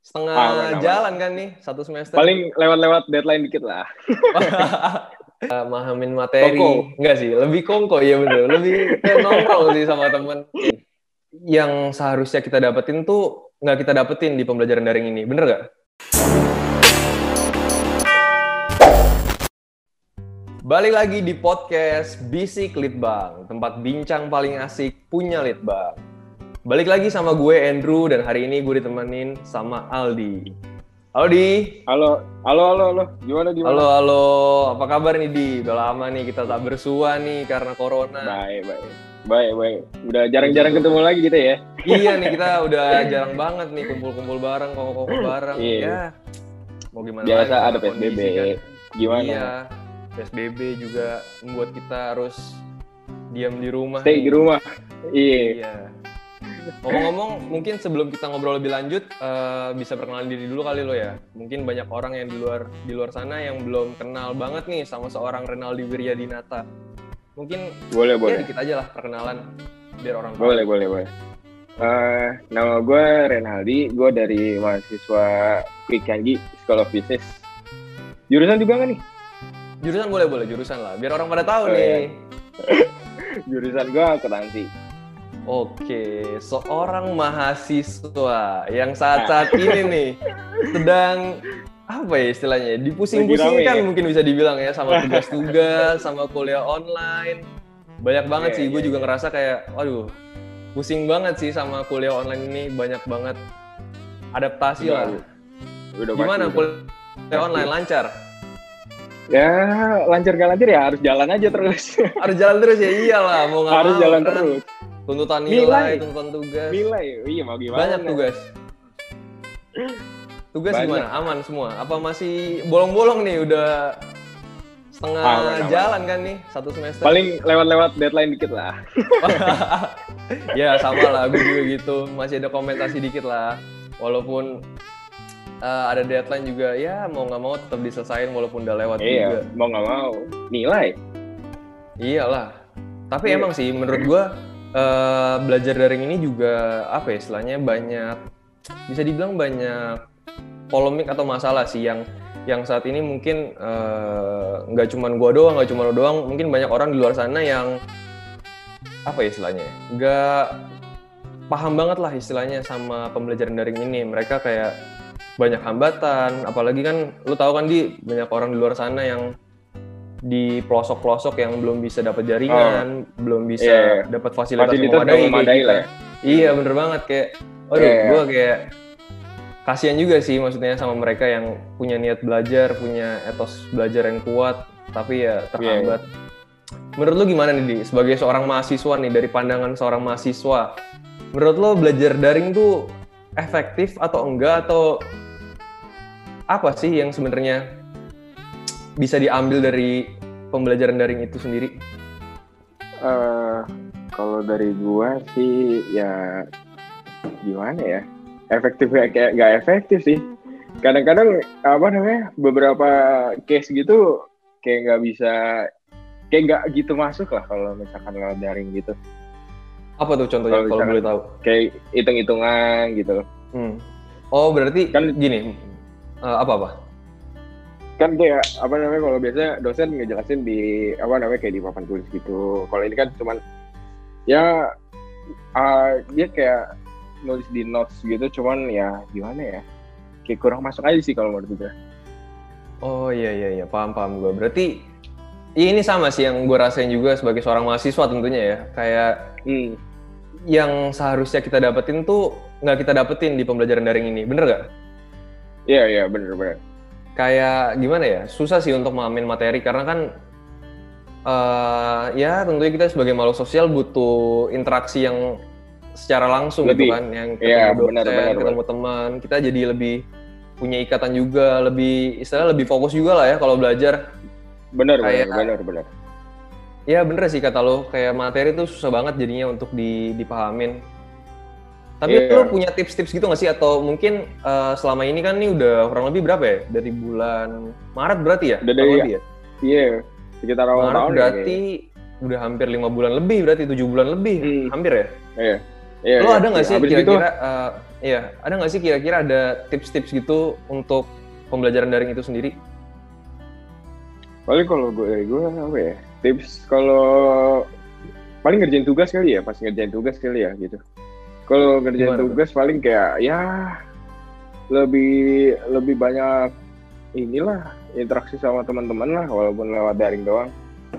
setengah aman. jalan kan nih satu semester. Paling lewat-lewat deadline dikit lah. Mahamin materi. Kongko. Enggak sih, lebih kongko ya bener. Lebih kayak nongkrong sih sama temen. Yang seharusnya kita dapetin tuh nggak kita dapetin di pembelajaran daring ini. Bener gak? Balik lagi di podcast Bisik Litbang, tempat bincang paling asik punya Litbang. Balik lagi sama gue Andrew dan hari ini gue ditemenin sama Aldi. Halo Di. Halo, halo, halo, halo. Gimana, gimana? Halo, halo. Apa kabar nih, Di? Udah lama nih kita tak bersua nih karena corona. Baik, baik. Baik, baik. Udah jarang-jarang ketemu lagi gitu ya? Iya nih, kita udah jarang banget nih kumpul-kumpul bareng, kongko-kongko bareng. Iya. Ya, mau gimana Biasa lagi ada PSBB. kan. Gimana? Iya, PSBB juga membuat kita harus diam di rumah. Stay nih. di rumah. Iya. Iya. Ngomong-ngomong, mungkin sebelum kita ngobrol lebih lanjut, eh, bisa perkenalan diri dulu kali lo ya. Mungkin banyak orang yang di luar di luar sana yang belum kenal banget nih sama seorang Renaldi Wiryadinata. Mungkin Boleh, ya boleh. dikit aja lah perkenalan biar orang tahu. Boleh, boleh, boleh. Eh, nama gue Renaldi, gue dari mahasiswa Quick Canggih School of Business. Jurusan juga nggak nih? Jurusan boleh boleh jurusan lah, biar orang pada tahu Oh, nih. iya. Jurusan gue akuntansi. Oke, seorang mahasiswa yang saat-saat ini nih sedang apa ya istilahnya dipusing-pusingkan mungkin bisa dibilang ya sama tugas-tugas sama kuliah online banyak banget Iya, sih gue iya, juga iya. ngerasa kayak waduh pusing banget sih sama kuliah online ini banyak banget adaptasi Udah, lah Udah gimana pasti, kuliah online lancar Ya, lancar gak lancar ya harus jalan aja terus. harus jalan terus ya iyalah mau nggak harus jalan kan. terus. Tuntutan Nilai. nilai tuntutan tugas Nilai, iya mau gimana? Banyak tugas. Tugas Banyak. gimana? Aman semua? Apa masih bolong-bolong nih? Udah setengah Aman, aman. jalan kan nih satu semester? Paling lewat-lewat deadline dikit lah. ya sama lah, gue juga gitu. Masih ada komentasi dikit lah. Walaupun eh, ada deadline juga, ya mau nggak mau tetap diselesain walaupun udah lewat juga. Iya, mau nggak mau. Nilai. Iyalah. Tapi Iya. emang sih menurut gua eh, belajar daring ini juga apa ya istilahnya banyak bisa dibilang banyak polemik atau masalah sih yang yang saat ini mungkin eh, nggak cuman gua doang, nggak cuma lo doang, mungkin banyak orang di luar sana yang apa ya istilahnya ya, nggak paham banget lah istilahnya sama pembelajaran daring ini. Mereka kayak banyak hambatan, apalagi kan lu tahu kan di banyak orang di luar sana yang di pelosok-pelosok yang belum bisa dapat jaringan, belum bisa Oh. Iya. dapat fasilitas, Fasilitas yang memadai, memadai kayak lah. Iya bener banget kayak, aduh Iya, iya. gue kayak kasihan juga sih maksudnya sama mereka yang punya niat belajar, punya etos belajar yang kuat, tapi ya terhambat. Iya, Menurut lu gimana nih Di? Sebagai seorang mahasiswa nih dari pandangan seorang mahasiswa, menurut lo belajar daring tuh efektif atau enggak atau apa sih yang sebenarnya bisa diambil dari pembelajaran daring itu sendiri? Eh, kalau dari gua sih ya gimana ya? Efektif kayak nggak efektif sih. Kadang-kadang apa namanya beberapa case gitu kayak nggak bisa kayak nggak gitu masuk lah kalau misalkan lewat daring gitu. Apa tuh contohnya Kalau kalau boleh tahu? Kayak hitung-hitungan gitu. Hmm. Oh berarti Kan- gini, eh, apa-apa? Kan kayak apa namanya kalau biasanya dosen ngejelasin di apa namanya kayak di papan tulis gitu kalau ini kan cuman ya uh, dia kayak nulis di notes gitu cuman ya gimana ya kayak kurang masuk aja sih kalau menurut gue Oh iya iya iya paham paham gue. Berarti iya, ini sama sih yang gue rasain juga sebagai seorang mahasiswa tentunya ya. Kayak hmm. yang seharusnya kita dapetin tuh nggak kita dapetin di pembelajaran daring ini, bener gak? iya iya bener bener Kayak gimana ya, susah sih untuk memahamin materi karena kan eh ya tentunya kita sebagai makhluk sosial butuh interaksi yang secara langsung Lebih. gitu kan, yang ketemu Iya, dosen, benar, benar, ketemu teman, kita jadi lebih punya ikatan juga, lebih istilah lebih fokus juga lah ya kalau belajar. bener bener Kayak- bener bener Ya bener sih kata lo, kayak materi tuh susah banget jadinya untuk di, dipahamin. Tapi Iya. lo punya tips-tips gitu nggak sih? Atau mungkin eh, selama ini kan nih udah kurang lebih berapa ya? Dari bulan Maret berarti ya? Udah dari- ya? iya sekitar awal Maret tahun ya berarti udah hampir lima bulan lebih, berarti tujuh bulan lebih, Hmm. hampir ya? iya Iya, lo iya, ada nggak sih kira-kira uh, iya ada nggak sih kira-kira ada tips-tips gitu untuk pembelajaran daring itu sendiri? Paling kalau gue gue apa ya tips kalau paling ngerjain tugas kali ya pas ngerjain tugas kali ya gitu. Kalau ngerjain Gimana tugas paling kayak ya lebih lebih banyak inilah interaksi sama teman-teman lah walaupun lewat daring doang.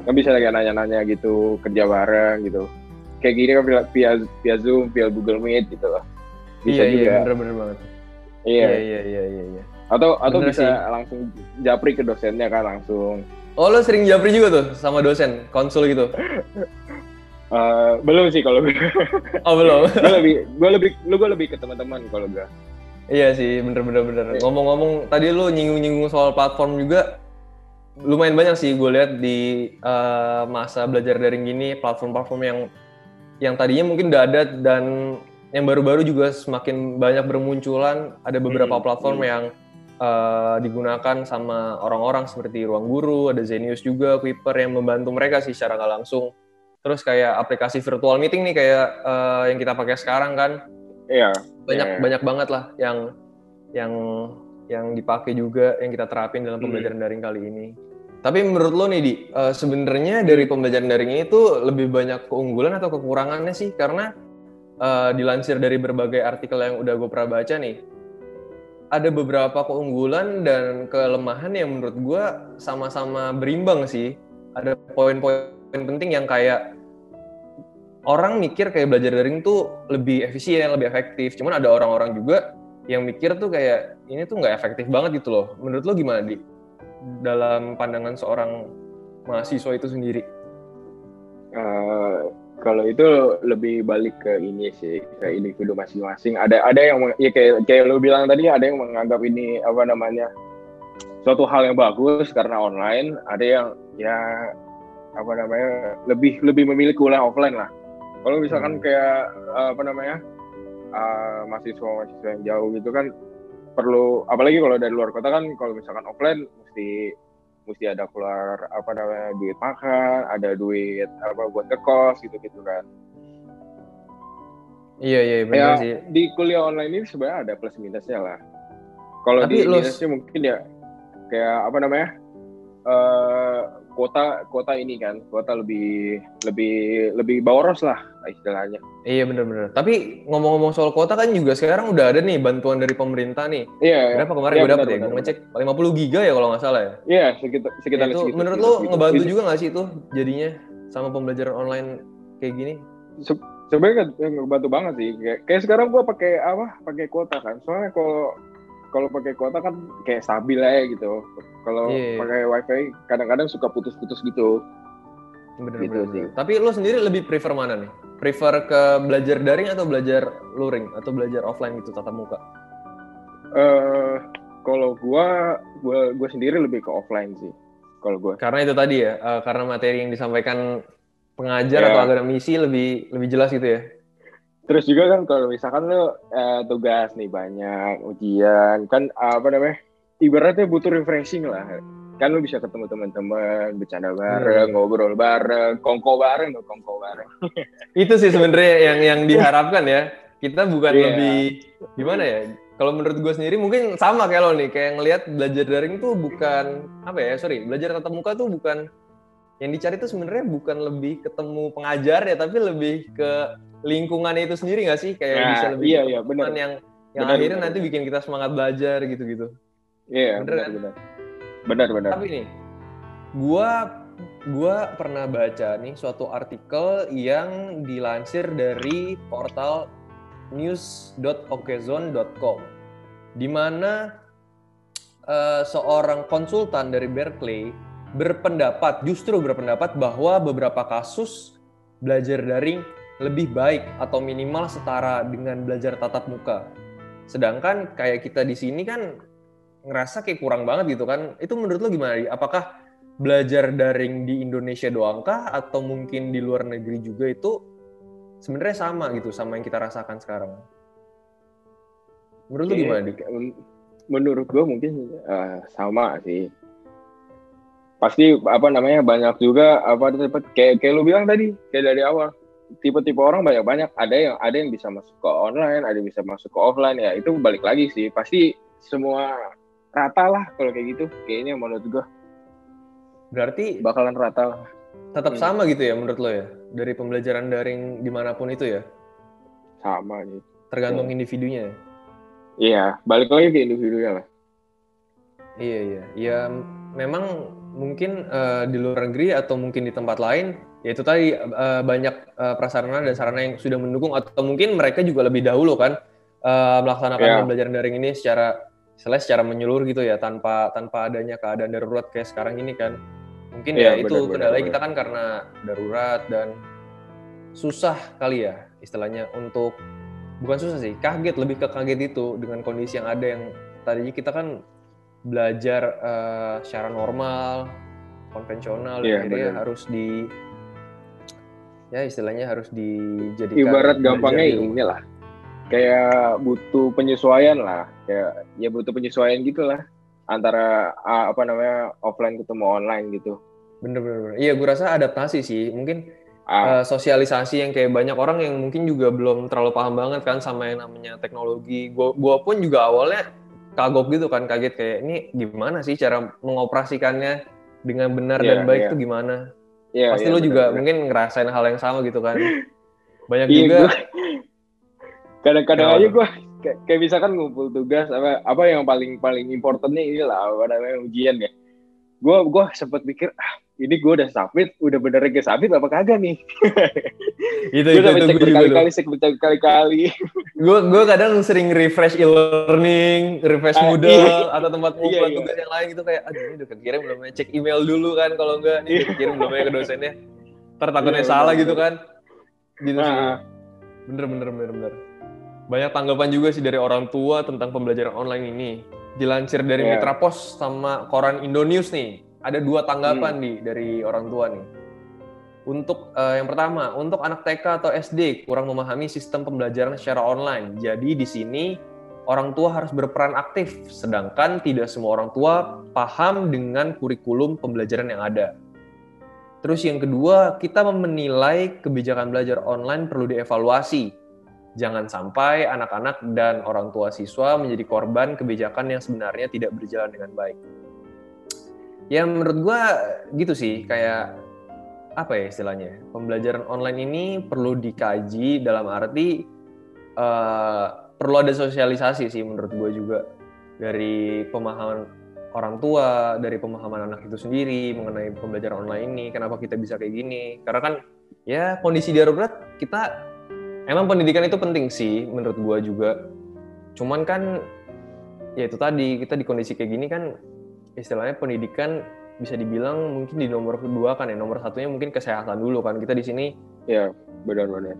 Kan bisa lagi nanya-nanya gitu kerja bareng gitu kayak gini kan via via Zoom, via Google Meet gitu loh. Bisa iya, iya juga. Iya, bener-bener banget. Iya. Iya, iya, iya, iya. iya. Atau atau bener bisa sih. langsung japri ke dosennya kan langsung. Oh, lo sering japri juga tuh sama dosen, konsul gitu? uh, belum sih kalau gue. Oh, belum. gue lebih gue lebih lu gue lebih ke teman-teman kalau gue. Iya sih, bener-bener bener. Iya. Ngomong-ngomong, tadi lu nyinggung-nyinggung soal platform juga, lumayan banyak sih gue lihat di uh, masa belajar daring gini platform-platform yang yang tadinya mungkin udah ada dan yang baru-baru juga semakin banyak bermunculan. Ada beberapa hmm, platform hmm. yang uh, digunakan sama orang-orang seperti Ruang Guru, ada Zenius juga, Kuiper yang membantu mereka sih secara nggak langsung. Terus kayak aplikasi virtual meeting nih kayak uh, yang kita pakai sekarang kan. Iya. Banyak iya. banyak banget lah yang yang yang dipakai juga yang kita terapin dalam hmm. pembelajaran hmm. daring kali ini. Tapi menurut lo nih, Di, uh, sebenarnya dari pembelajaran daring ini tuh lebih banyak keunggulan atau kekurangannya sih? Karena uh, dilansir dari berbagai artikel yang udah gue pernah baca nih, ada beberapa keunggulan dan kelemahan yang menurut gue sama-sama berimbang sih. Ada poin-poin penting yang kayak orang mikir kayak belajar daring tuh lebih efisien, lebih efektif. Cuman ada orang-orang juga yang mikir tuh kayak ini tuh nggak efektif banget gitu loh. Menurut lo gimana, Di? dalam pandangan seorang mahasiswa itu sendiri? Uh, kalau itu lebih balik ke ini sih ke individu masing-masing. Ada ada yang ya kayak kayak lo bilang tadi ada yang menganggap ini apa namanya suatu hal yang bagus karena online. Ada yang ya apa namanya lebih lebih memilih kuliah offline lah. Kalau misalkan hmm. kayak apa namanya uh, mahasiswa-mahasiswa yang jauh gitu kan perlu apalagi kalau dari luar kota kan kalau misalkan offline mesti mesti ada keluar apa namanya duit makan ada duit apa buat kos gitu gitu kan iya iya benar ya, sih di kuliah online ini sebenarnya ada plus minusnya lah kalau di minusnya mungkin ya kayak apa namanya uh, kota kota ini kan kota lebih lebih lebih boros lah istilahnya. Iya benar-benar tapi ngomong-ngomong soal kota kan juga sekarang udah ada nih bantuan dari pemerintah nih. Iya. Berapa kemarin iya, gue dapet ya? gue ngecek 50 giga ya kalau nggak salah ya? Iya sekitar sekitar ya, itu segitu, menurut segitu, lo ngebantu juga nggak sih itu jadinya sama pembelajaran online kayak gini? Se sebenarnya ngebantu banget sih. Kayak, kayak sekarang gue pakai apa? Pakai kuota kan. Soalnya kalau kalau pakai kuota kan kayak stabil aja gitu. Kalau yeah. pakai wifi kadang-kadang suka putus-putus gitu. Bener, gitu bener, sih. Tapi lo sendiri lebih prefer mana nih? Prefer ke belajar daring atau belajar luring atau belajar offline gitu tatap muka? Eh uh, kalau gua, gua gua sendiri lebih ke offline sih. Kalau gua. Karena itu tadi ya, uh, karena materi yang disampaikan pengajar yeah. atau misi lebih lebih jelas gitu ya. Terus juga kan kalau misalkan lo uh, tugas nih banyak ujian kan apa namanya ibaratnya butuh refreshing lah kan lo bisa ketemu teman-teman bercanda bareng hmm. ngobrol bareng kongko bareng kongko bareng itu sih sebenarnya yang yang diharapkan ya kita bukan yeah. lebih gimana ya kalau menurut gue sendiri mungkin sama kayak lo nih kayak ngelihat belajar daring tuh bukan apa ya sorry belajar tatap muka tuh bukan yang dicari tuh sebenarnya bukan lebih ketemu pengajar ya tapi lebih ke lingkungan itu sendiri nggak sih kayak nah, bisa lebih iya, iya, benar. yang yang benar, akhirnya benar. nanti bikin kita semangat belajar gitu-gitu. Iya, benar, kan? benar. Benar, benar. Tapi nih, gua gua pernah baca nih suatu artikel yang dilansir dari portal news.okezone.com di mana uh, seorang konsultan dari Berkeley berpendapat justru berpendapat bahwa beberapa kasus belajar daring lebih baik atau minimal setara dengan belajar tatap muka. Sedangkan kayak kita di sini kan ngerasa kayak kurang banget gitu kan. Itu menurut lo gimana? Apakah belajar daring di Indonesia doang kah atau mungkin di luar negeri juga itu sebenarnya sama gitu sama yang kita rasakan sekarang? Menurut lo gimana, Dik? Menurut gue mungkin uh, sama sih. Pasti apa namanya banyak juga apa kayak kayak lu bilang tadi kayak dari awal tipe-tipe orang banyak-banyak. Ada yang ada yang bisa masuk ke online, ada yang bisa masuk ke offline ya. Itu balik lagi sih. Pasti semua rata lah kalau kayak gitu. Kayaknya menurut gua Berarti bakalan rata lah. tetap Hmm. sama gitu ya menurut lo ya? Dari pembelajaran daring di mana pun itu ya? Sama nih. Tergantung Hmm. individunya ya? Iya, balik lagi ke individunya lah. Iya iya, ya memang mungkin eh, di luar negeri atau mungkin di tempat lain, ya itu tadi eh, banyak eh, prasarana dan sarana yang sudah mendukung atau mungkin mereka juga lebih dahulu kan eh, melaksanakan Iya. pembelajaran daring ini secara istilahnya secara menyeluruh gitu ya tanpa tanpa adanya keadaan darurat kayak sekarang ini kan. Mungkin Iya, ya itu benar, benar, kendalanya benar. kita kan karena darurat dan susah kali ya istilahnya untuk bukan susah sih, kaget lebih ke kaget itu dengan kondisi yang ada yang tadinya kita kan belajar eh, secara normal, konvensional, Iya, akhirnya benar. harus di ya istilahnya harus dijadikan Ibarat gampangnya rumah. inilah. Kayak butuh penyesuaian lah. Kayak ya butuh penyesuaian gitu lah antara apa namanya offline ketemu online gitu. Bener bener, bener. Iya, gue rasa adaptasi sih. Mungkin Ah, eh, sosialisasi yang kayak banyak orang yang mungkin juga belum terlalu paham banget kan sama yang namanya teknologi. Gua, gua pun juga awalnya kagok gitu kan, kaget kayak ini gimana sih cara mengoperasikannya dengan benar Iya, dan baik iya. itu gimana? iya, Pasti iya, lo juga benar-benar. mungkin ngerasain hal yang sama gitu kan. Banyak Iya, juga kadang-kadang aja tuh? gue kayak, misalkan ngumpul tugas apa apa yang paling paling importantnya ini lah apa namanya ujian ya gue gue sempat mikir ah ini gue udah submit udah bener ke submit apa kagak nih itu gue itu, itu cek gue berkali-kali cek berkali-kali gue gue kadang sering refresh e-learning, refresh Ah, Moodle iya. atau tempat Iya, iya. tugas yang lain gitu kayak aduh ini udah kekirim belum ya cek email dulu kan kalau enggak nih udah kekirim belum ya ke dosennya. Ntar takutnya Iya, salah bener, gitu kan. Gitu sih. Ah, Bener bener bener bener. Banyak tanggapan juga sih dari orang tua tentang pembelajaran online ini. Dilansir dari Iya. Mitra Pos sama koran Indonews nih. Ada dua tanggapan Hmm. nih dari orang tua nih. Untuk eh, yang pertama, untuk anak TK atau SD kurang memahami sistem pembelajaran secara online. Jadi di sini orang tua harus berperan aktif, sedangkan tidak semua orang tua paham dengan kurikulum pembelajaran yang ada. Terus yang kedua, kita menilai kebijakan belajar online perlu dievaluasi. Jangan sampai anak-anak dan orang tua siswa menjadi korban kebijakan yang sebenarnya tidak berjalan dengan baik. Ya menurut gua gitu sih, kayak apa ya istilahnya? Pembelajaran online ini perlu dikaji dalam arti eh, perlu ada sosialisasi sih menurut gue juga dari pemahaman orang tua, dari pemahaman anak itu sendiri mengenai pembelajaran online ini, kenapa kita bisa kayak gini? Karena kan ya kondisi darurat kita emang pendidikan itu penting sih menurut gue juga. Cuman kan ya itu tadi kita di kondisi kayak gini kan istilahnya pendidikan bisa dibilang mungkin di nomor kedua kan ya nomor satunya mungkin kesehatan dulu kan kita di sini ya benar-benar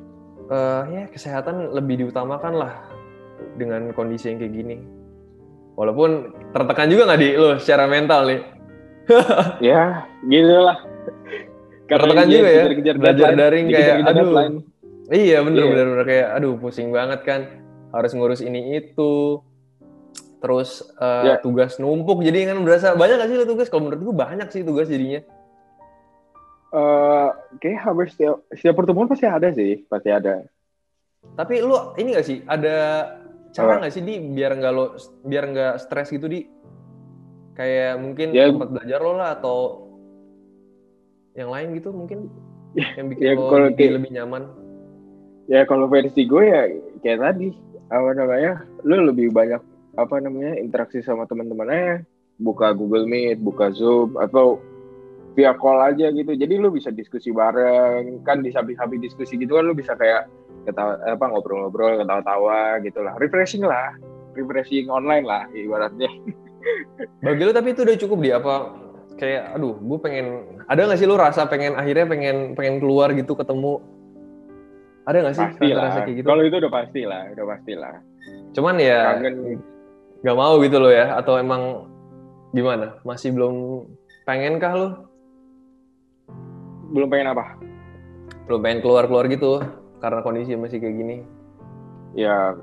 eh ya kesehatan lebih diutamakan lah dengan kondisi yang kayak gini. Walaupun tertekan juga nggak di lo secara mental nih. ya gitu lah Tertekan juga ya, belajar deadline, daring kayak, aduh. deadline. Iya bener Iya. bener bener kayak aduh pusing banget kan harus ngurus ini itu. Terus eh, Ya. tugas numpuk jadi kan berasa banyak gak sih lo tugas? Kalau menurut gue banyak sih tugas jadinya. Eh, kayak hampir setiap, setiap pertemuan pasti ada sih pasti ada Tapi lu ini gak sih ada cara nggak sih di biar nggak lo biar nggak stres gitu di kayak mungkin Ya. tempat belajar lo lah atau yang lain gitu mungkin yang bikin ya lo kalau kayak- lebih nyaman. ya kalau versi gue ya kayak tadi apa namanya lu lebih banyak apa namanya interaksi sama teman-temannya buka Google Meet buka Zoom atau via call aja gitu. Jadi lu bisa diskusi bareng kan di samping-samping diskusi gitu kan lu bisa kayak ketawa apa ngobrol-ngobrol ketawa-tawa gitu lah refreshing lah refreshing online lah ibaratnya. Bagi lo tapi itu udah cukup di apa kayak aduh gue pengen ada nggak sih lo rasa pengen akhirnya pengen pengen keluar gitu ketemu? Ada nggak sih pasti lah rasa kayak gitu? kalau itu udah pasti lah udah pasti lah Cuman ya kangen nggak mau gitu lo ya atau emang gimana? Masih belum pengen kah lo belum pengen apa? Belum pengen keluar keluar gitu karena kondisi masih kayak gini. Ya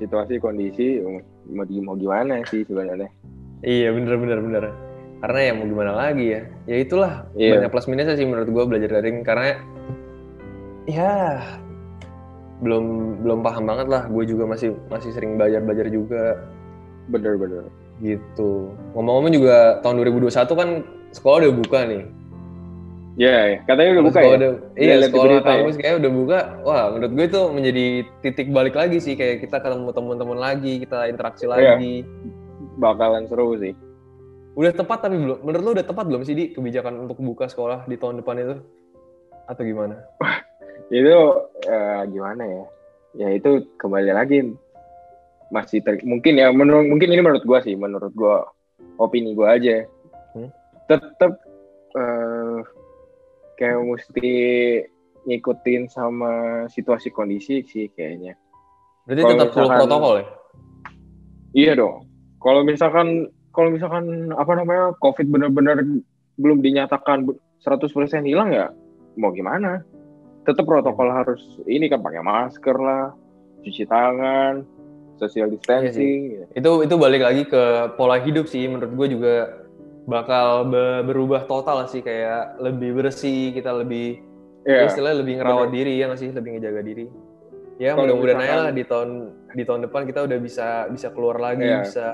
situasi kondisi mau mau gimana sih sebenarnya? Iya bener bener bener. Karena ya mau gimana lagi ya? Ya itulah Iya. banyak plus minusnya sih menurut gue belajar daring karena ya belum belum paham banget lah. Gue juga masih masih sering belajar belajar juga. Bener-bener. Gitu. Ngomong-ngomong juga tahun 2021 kan sekolah udah buka nih. Iya, ya. katanya udah buka sekolah ya. Udah, iya, lihat di sekolah ya. kampus kayak udah buka. Wah, menurut gue itu menjadi titik balik lagi sih kayak kita ketemu teman-teman lagi, kita interaksi Iya. lagi. Bakalan seru sih. Udah tepat tapi belum. Menurut lu udah tepat belum sih di kebijakan untuk buka sekolah di tahun depan itu? Atau gimana? Itu eh, gimana ya? Ya itu kembali lagi masih ter- mungkin ya menurut mungkin ini menurut gua sih, menurut gua opini gua aja. Hmm. Tetap eh, kayak mesti ngikutin sama situasi kondisi sih kayaknya. Berarti Kalau tetap misalkan- protokol ya? Iya dong. Kalau misalkan kalau misalkan apa namanya COVID benar-benar belum dinyatakan be- 100% hilang ya mau gimana? Tetap protokol harus ini kan pakai masker lah, cuci tangan, social distancing. Itu itu balik lagi ke pola hidup sih. Menurut gue juga bakal be- berubah total sih kayak lebih bersih, kita lebih Ya, istilahnya lebih ngerawat diri ya nggak sih, lebih ngejaga diri. Ya mudah-mudahan aja lah di tahun di tahun depan kita udah bisa bisa keluar lagi, Iya. bisa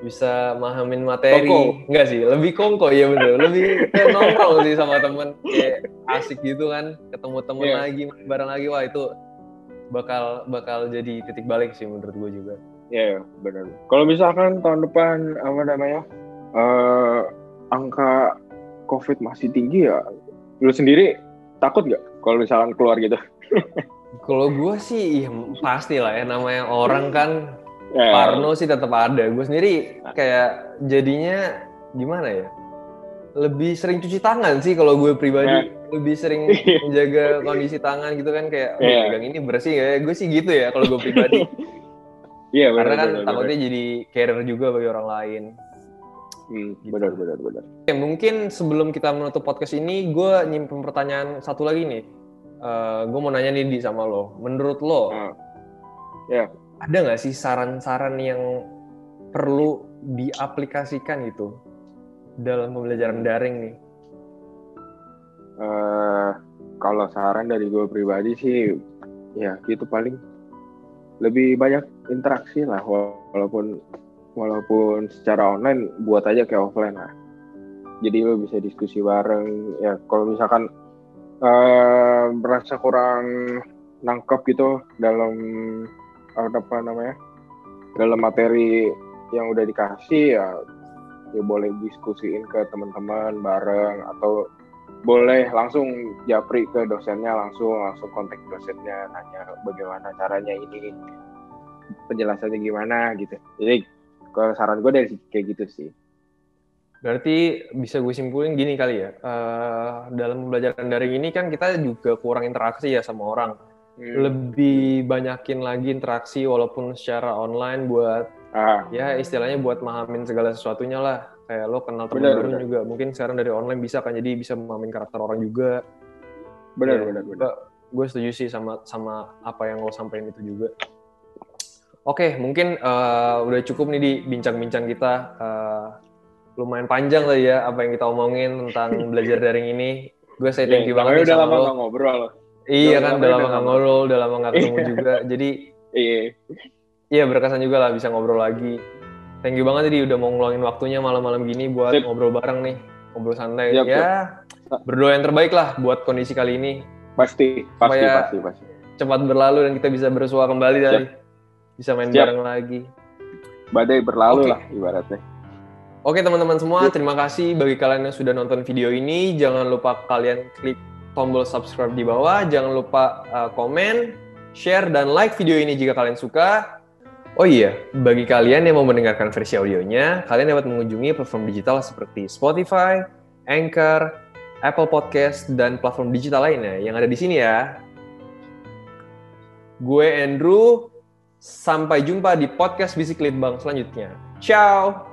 bisa mahamin materi. Kongko. Enggak sih, lebih kongko ya bener. Lebih kayak nongkrong sih sama temen. Kayak asik gitu kan, ketemu temen Iya. lagi, bareng lagi. Wah itu bakal bakal jadi titik balik sih menurut gue juga. ya benar. Kalau misalkan tahun depan apa namanya eh, angka COVID masih tinggi ya, lu sendiri takut nggak kalau misalkan keluar gitu? Kalau gue sih iya, pasti lah ya namanya orang kan Ya, Parno sih tetap ada. Gue sendiri kayak jadinya gimana ya? Lebih sering cuci tangan sih kalau gue pribadi. Lebih sering menjaga kondisi tangan gitu kan kayak "Oh, Iya. pegang ini bersih ya. Gue sih gitu ya kalau gue pribadi. Iya benar. Karena kan benar, takutnya jadi carrier juga bagi orang lain. benar. Hmm, benar benar benar. Oke, mungkin sebelum kita menutup podcast ini, gue nyimpen pertanyaan satu lagi nih. Eh, gue mau nanya nih di sama lo. Menurut lo, Ah. Ya. Ada nggak sih saran-saran yang perlu diaplikasikan gitu dalam pembelajaran daring nih? eh kalau saran dari gue pribadi sih ya gitu paling lebih banyak interaksi lah wa- walaupun walaupun secara online buat aja kayak offline lah jadi lo bisa diskusi bareng ya kalau misalkan eh merasa kurang nangkep gitu dalam apa namanya dalam materi yang udah dikasih ya ya boleh diskusiin ke teman-teman bareng atau boleh langsung japri ke dosennya langsung langsung kontak dosennya nanya bagaimana caranya ini penjelasannya gimana gitu jadi kalau saran gue dari kayak gitu sih Berarti bisa gue simpulin gini kali ya, eh, dalam pembelajaran daring ini kan kita juga kurang interaksi ya sama orang. Hmm. Lebih banyakin lagi interaksi walaupun secara online buat ah ya istilahnya buat mahamin segala sesuatunya lah. Kayak lo kenal teman baru juga, mungkin sekarang dari online bisa kan jadi bisa memahamin karakter orang juga. benar Ya, benar benar Gue, setuju sih sama sama apa yang lo sampaikan itu juga. Oke, mungkin eh, udah cukup nih di bincang-bincang kita. Eh, lumayan panjang tadi ya apa yang kita omongin tentang belajar daring ini. Gue say thank you Iya, banget namanya nih udah sama lama lo. ngobrol Iya udah kan, udah lama nggak lama. ngobrol, udah lama nggak ketemu Iya. juga. Jadi iya iya berkesan juga lah bisa ngobrol lagi. Thank you banget tadi udah mau ngeluangin waktunya malam-malam gini buat Sip. ngobrol bareng nih, ngobrol santai. Siap, ya, berdoa yang terbaik lah buat kondisi kali ini. pasti pasti Supaya- pasti pasti cepat berlalu dan kita bisa bersua kembali tadi. Bisa main Siap. bareng lagi. badai berlalu Oke. lah ibaratnya Oke teman-teman semua, terima kasih bagi kalian yang sudah nonton video ini. Jangan lupa kalian klik tombol subscribe di bawah. Jangan lupa uh, komen, share, dan like video ini jika kalian suka. Oh iya, bagi kalian yang mau mendengarkan versi audionya, kalian dapat mengunjungi platform digital seperti Spotify, Anchor, Apple Podcast, dan platform digital lainnya yang ada di sini ya. Gue Andrew, sampai jumpa di podcast Bisik Litbang selanjutnya. Ciao!